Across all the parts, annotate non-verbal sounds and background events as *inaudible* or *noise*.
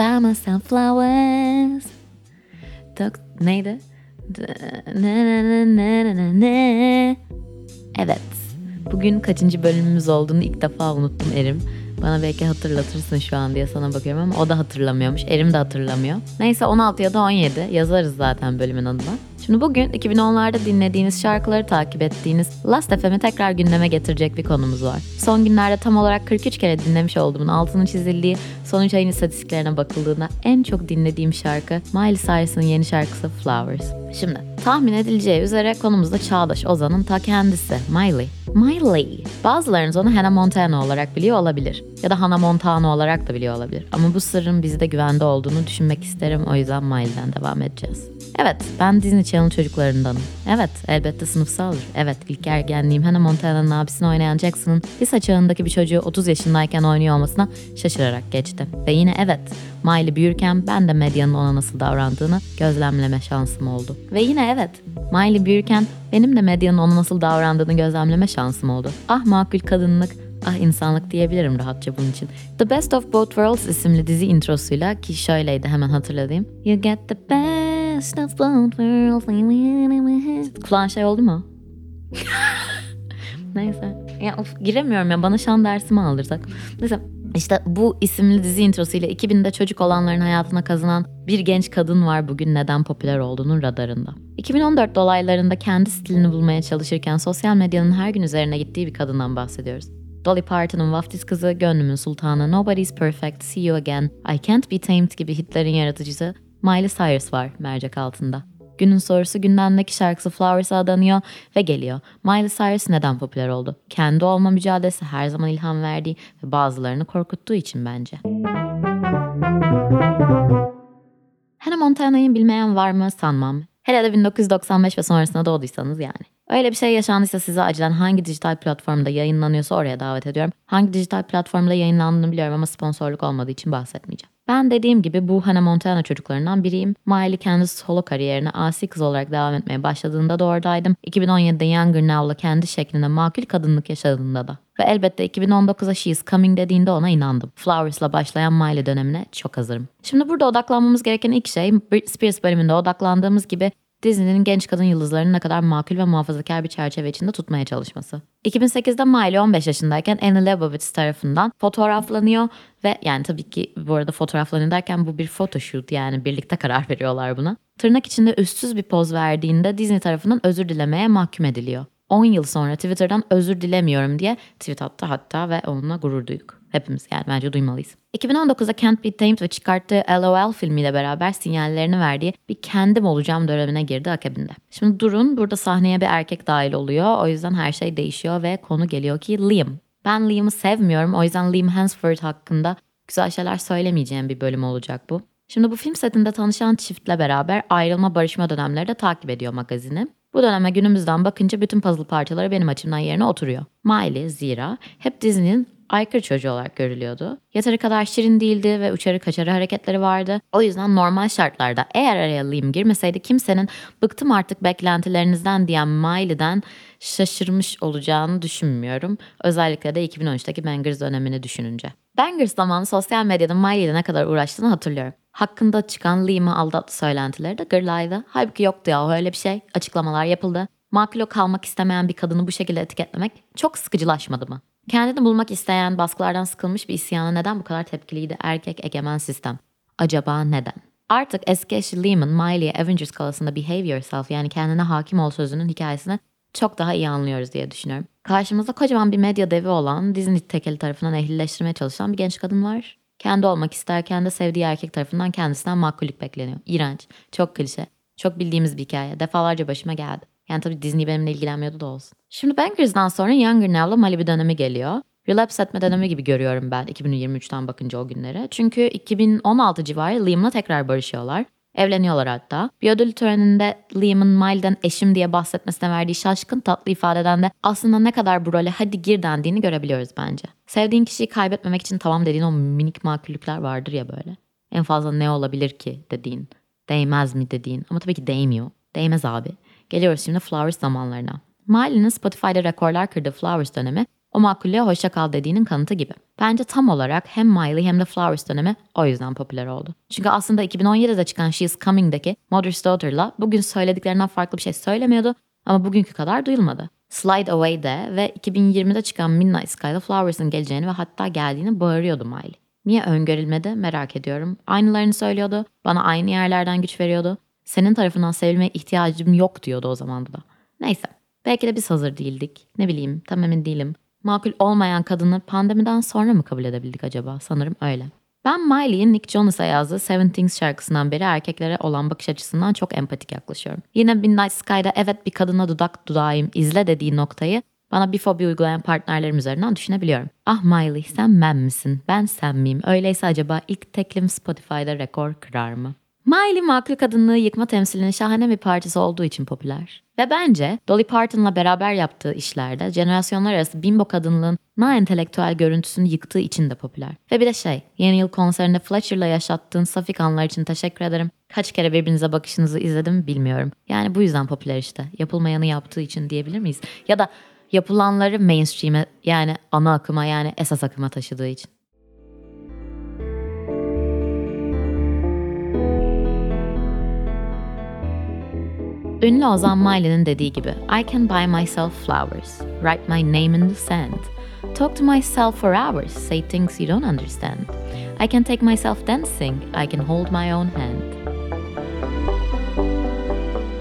buy myself flowers. Tok, neydi? Ne ne ne ne ne ne ne. Evet. Bugün kaçıncı bölümümüz olduğunu ilk defa unuttum Erim. Bana belki hatırlatırsın şu an diye sana bakıyorum ama o da hatırlamıyormuş. Erim de hatırlamıyor. Neyse 16 ya da 17 yazarız zaten bölümün adına. Şimdi bugün 2010'larda dinlediğiniz şarkıları takip ettiğiniz Last FM'i tekrar gündeme getirecek bir konumuz var. Son günlerde tam olarak 43 kere dinlemiş olduğumun altının çizildiği son 3 ayın istatistiklerine bakıldığında en çok dinlediğim şarkı Miley Cyrus'ın yeni şarkısı Flowers. Şimdi tahmin edileceği üzere konumuzda Çağdaş Ozan'ın ta kendisi Miley. Miley. Bazılarınız onu Hannah Montana olarak biliyor olabilir. Ya da Hannah Montana olarak da biliyor olabilir. Ama bu sırrın bizde güvende olduğunu düşünmek isterim. O yüzden Miley'den devam edeceğiz. Evet, ben Disney Channel çocuklarındanım. Evet, elbette sınıfsaldır. Evet, ilk ergenliğim Hannah Montana'nın abisini oynayan Jackson'ın lise çağındaki bir çocuğu 30 yaşındayken oynuyor olmasına şaşırarak geçti. Ve yine evet, Miley büyürken ben de medyanın ona nasıl davrandığını gözlemleme şansım oldu. Ve yine evet, Miley büyürken benim de medyanın ona nasıl davrandığını gözlemleme şansım oldu. Ah makul kadınlık, ah insanlık diyebilirim rahatça bunun için. The Best of Both Worlds isimli dizi introsuyla ki şöyleydi hemen hatırladığım. You get the best of both worlds. Kulağın şey oldu mu? *laughs* Neyse. Ya of, giremiyorum ya bana şan dersimi aldırsak. Neyse işte bu isimli dizi introsuyla 2000'de çocuk olanların hayatına kazanan bir genç kadın var bugün neden popüler olduğunun radarında. 2014 dolaylarında kendi stilini bulmaya çalışırken sosyal medyanın her gün üzerine gittiği bir kadından bahsediyoruz. Dolly Parton'un vaftiz kızı, Gönlümün Sultanı, Nobody's Perfect, See You Again, I Can't Be Tamed gibi hitlerin yaratıcısı Miley Cyrus var mercek altında. Günün sorusu gündemdeki şarkısı Flowers'a adanıyor ve geliyor. Miley Cyrus neden popüler oldu? Kendi olma mücadelesi her zaman ilham verdiği ve bazılarını korkuttuğu için bence. Hannah Montana'yı bilmeyen var mı sanmam. Hele de 1995 ve sonrasında doğduysanız yani. Öyle bir şey yaşandıysa size acilen hangi dijital platformda yayınlanıyorsa oraya davet ediyorum. Hangi dijital platformda yayınlandığını biliyorum ama sponsorluk olmadığı için bahsetmeyeceğim. Ben dediğim gibi bu Hannah Montana çocuklarından biriyim. Miley kendi solo kariyerine asi kız olarak devam etmeye başladığında da oradaydım. 2017'de Younger Now'la kendi şeklinde makul kadınlık yaşadığında da. Ve elbette 2019'a She's Coming dediğinde ona inandım. Flowers'la başlayan Miley dönemine çok hazırım. Şimdi burada odaklanmamız gereken ilk şey Britney Spears bölümünde odaklandığımız gibi Disney'nin genç kadın yıldızlarını ne kadar makul ve muhafazakar bir çerçeve içinde tutmaya çalışması. 2008'de Miley 15 yaşındayken Annie Leibovitz tarafından fotoğraflanıyor ve yani tabii ki bu arada fotoğraflanıyor derken bu bir photoshoot yani birlikte karar veriyorlar buna. Tırnak içinde üstsüz bir poz verdiğinde Disney tarafından özür dilemeye mahkum ediliyor. 10 yıl sonra Twitter'dan özür dilemiyorum diye tweet attı hatta ve onunla gurur duyduk. Hepimiz yani bence duymalıyız. 2019'da Can't Be Tamed ve çıkarttığı LOL filmiyle beraber sinyallerini verdiği bir kendim olacağım dönemine girdi akabinde. Şimdi durun burada sahneye bir erkek dahil oluyor. O yüzden her şey değişiyor ve konu geliyor ki Liam. Ben Liam'ı sevmiyorum o yüzden Liam Hemsworth hakkında güzel şeyler söylemeyeceğim bir bölüm olacak bu. Şimdi bu film setinde tanışan çiftle beraber ayrılma barışma dönemleri de takip ediyor magazini. Bu döneme günümüzden bakınca bütün puzzle parçaları benim açımdan yerine oturuyor. Miley zira hep Disney'nin aykırı çocuğu olarak görülüyordu. Yeteri kadar şirin değildi ve uçarı kaçarı hareketleri vardı. O yüzden normal şartlarda eğer araya Liam girmeseydi kimsenin bıktım artık beklentilerinizden diyen Miley'den şaşırmış olacağını düşünmüyorum. Özellikle de 2013'teki Bangers dönemini düşününce. Bangers zamanı sosyal medyada Miley'de ne kadar uğraştığını hatırlıyorum. Hakkında çıkan Liam'ı aldattı söylentileri de gırlaydı. Halbuki yoktu ya öyle bir şey. Açıklamalar yapıldı. Maklo kalmak istemeyen bir kadını bu şekilde etiketlemek çok sıkıcılaşmadı mı? Kendini bulmak isteyen, baskılardan sıkılmış bir isyana neden bu kadar tepkiliydi erkek egemen sistem? Acaba neden? Artık eski eşi Lehman, Miley'e Avengers kalasında behave yourself yani kendine hakim ol sözünün hikayesini çok daha iyi anlıyoruz diye düşünüyorum. Karşımızda kocaman bir medya devi olan Disney tekeli tarafından ehlileştirmeye çalışan bir genç kadın var. Kendi olmak isterken de sevdiği erkek tarafından kendisinden makbullük bekleniyor. İğrenç, çok klişe, çok bildiğimiz bir hikaye. Defalarca başıma geldi. Yani tabii Disney benimle ilgilenmiyordu da olsun. Şimdi Bankers'dan sonra Younger Now'la Malibu dönemi geliyor. Relapse etme dönemi gibi görüyorum ben 2023'ten bakınca o günlere. Çünkü 2016 civarı Liam'la tekrar barışıyorlar. Evleniyorlar hatta. Bir ödül töreninde Liam'ın Miley'den eşim diye bahsetmesine verdiği şaşkın tatlı ifadeden de aslında ne kadar bu role hadi gir dendiğini görebiliyoruz bence. Sevdiğin kişiyi kaybetmemek için tamam dediğin o minik makullükler vardır ya böyle. En fazla ne olabilir ki dediğin. Değmez mi dediğin. Ama tabii ki değmiyor. Değmez abi. Geliyoruz şimdi Flowers zamanlarına. Miley'nin Spotify'da rekorlar kırdığı Flowers dönemi o makullüğe hoşça kal dediğinin kanıtı gibi. Bence tam olarak hem Miley hem de Flowers dönemi o yüzden popüler oldu. Çünkü aslında 2017'de çıkan She's Coming'deki Mother's Daughter'la bugün söylediklerinden farklı bir şey söylemiyordu ama bugünkü kadar duyulmadı. Slide Away'de ve 2020'de çıkan Midnight Sky'da Flowers'ın geleceğini ve hatta geldiğini bağırıyordu Miley. Niye öngörülmedi merak ediyorum. Aynılarını söylüyordu, bana aynı yerlerden güç veriyordu. Senin tarafından sevilmeye ihtiyacım yok diyordu o zaman da. Neyse, belki de biz hazır değildik. Ne bileyim, tam emin değilim. Makul olmayan kadını pandemiden sonra mı kabul edebildik acaba? Sanırım öyle. Ben Miley'in Nick Jonas'a yazdığı Seven Things şarkısından beri erkeklere olan bakış açısından çok empatik yaklaşıyorum. Yine Midnight Sky'da evet bir kadına dudak dudağıyım izle dediği noktayı bana bir fobi uygulayan partnerlerim üzerinden düşünebiliyorum. Ah Miley sen ben misin? Ben sen miyim? Öyleyse acaba ilk teklim Spotify'da rekor kırar mı? Miley makul kadınlığı yıkma temsilinin şahane bir parçası olduğu için popüler. Ve bence Dolly Parton'la beraber yaptığı işlerde jenerasyonlar arası bimbo kadınlığın na entelektüel görüntüsünü yıktığı için de popüler. Ve bir de şey, yeni yıl konserinde Fletcher'la yaşattığın safik anlar için teşekkür ederim. Kaç kere birbirinize bakışınızı izledim bilmiyorum. Yani bu yüzden popüler işte. Yapılmayanı yaptığı için diyebilir miyiz? Ya da yapılanları mainstream'e yani ana akıma yani esas akıma taşıdığı için. Ünlü Ozan Miley'nin dediği gibi I can buy myself flowers, write my name in the sand, talk to myself for hours, say things you don't understand. I can take myself dancing, I can hold my own hand.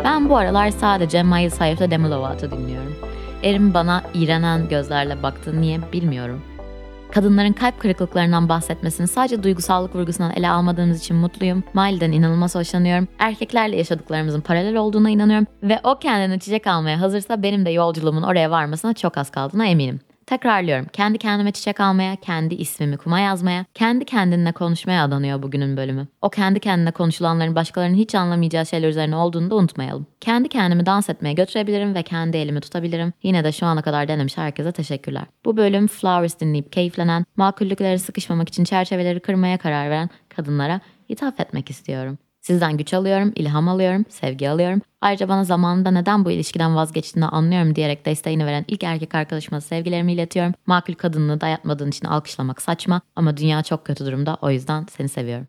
Ben bu aralar sadece Miley Cyrus'la Demi Lovato dinliyorum. Erim bana iğrenen gözlerle baktı niye bilmiyorum. Kadınların kalp kırıklıklarından bahsetmesini sadece duygusallık vurgusundan ele almadığımız için mutluyum. Miley'den inanılmaz hoşlanıyorum. Erkeklerle yaşadıklarımızın paralel olduğuna inanıyorum. Ve o kendine çiçek almaya hazırsa benim de yolculuğumun oraya varmasına çok az kaldığına eminim. Tekrarlıyorum. Kendi kendime çiçek almaya, kendi ismimi kuma yazmaya, kendi kendinle konuşmaya adanıyor bugünün bölümü. O kendi kendine konuşulanların başkalarının hiç anlamayacağı şeyler üzerine olduğunu da unutmayalım. Kendi kendimi dans etmeye götürebilirim ve kendi elimi tutabilirim. Yine de şu ana kadar denemiş herkese teşekkürler. Bu bölüm Flowers dinleyip keyiflenen, makullüklere sıkışmamak için çerçeveleri kırmaya karar veren kadınlara hitap etmek istiyorum. Sizden güç alıyorum, ilham alıyorum, sevgi alıyorum. Ayrıca bana zamanında neden bu ilişkiden vazgeçtiğini anlıyorum diyerek desteğini veren ilk erkek arkadaşıma sevgilerimi iletiyorum. Makul kadınlığı dayatmadığın için alkışlamak saçma ama dünya çok kötü durumda o yüzden seni seviyorum.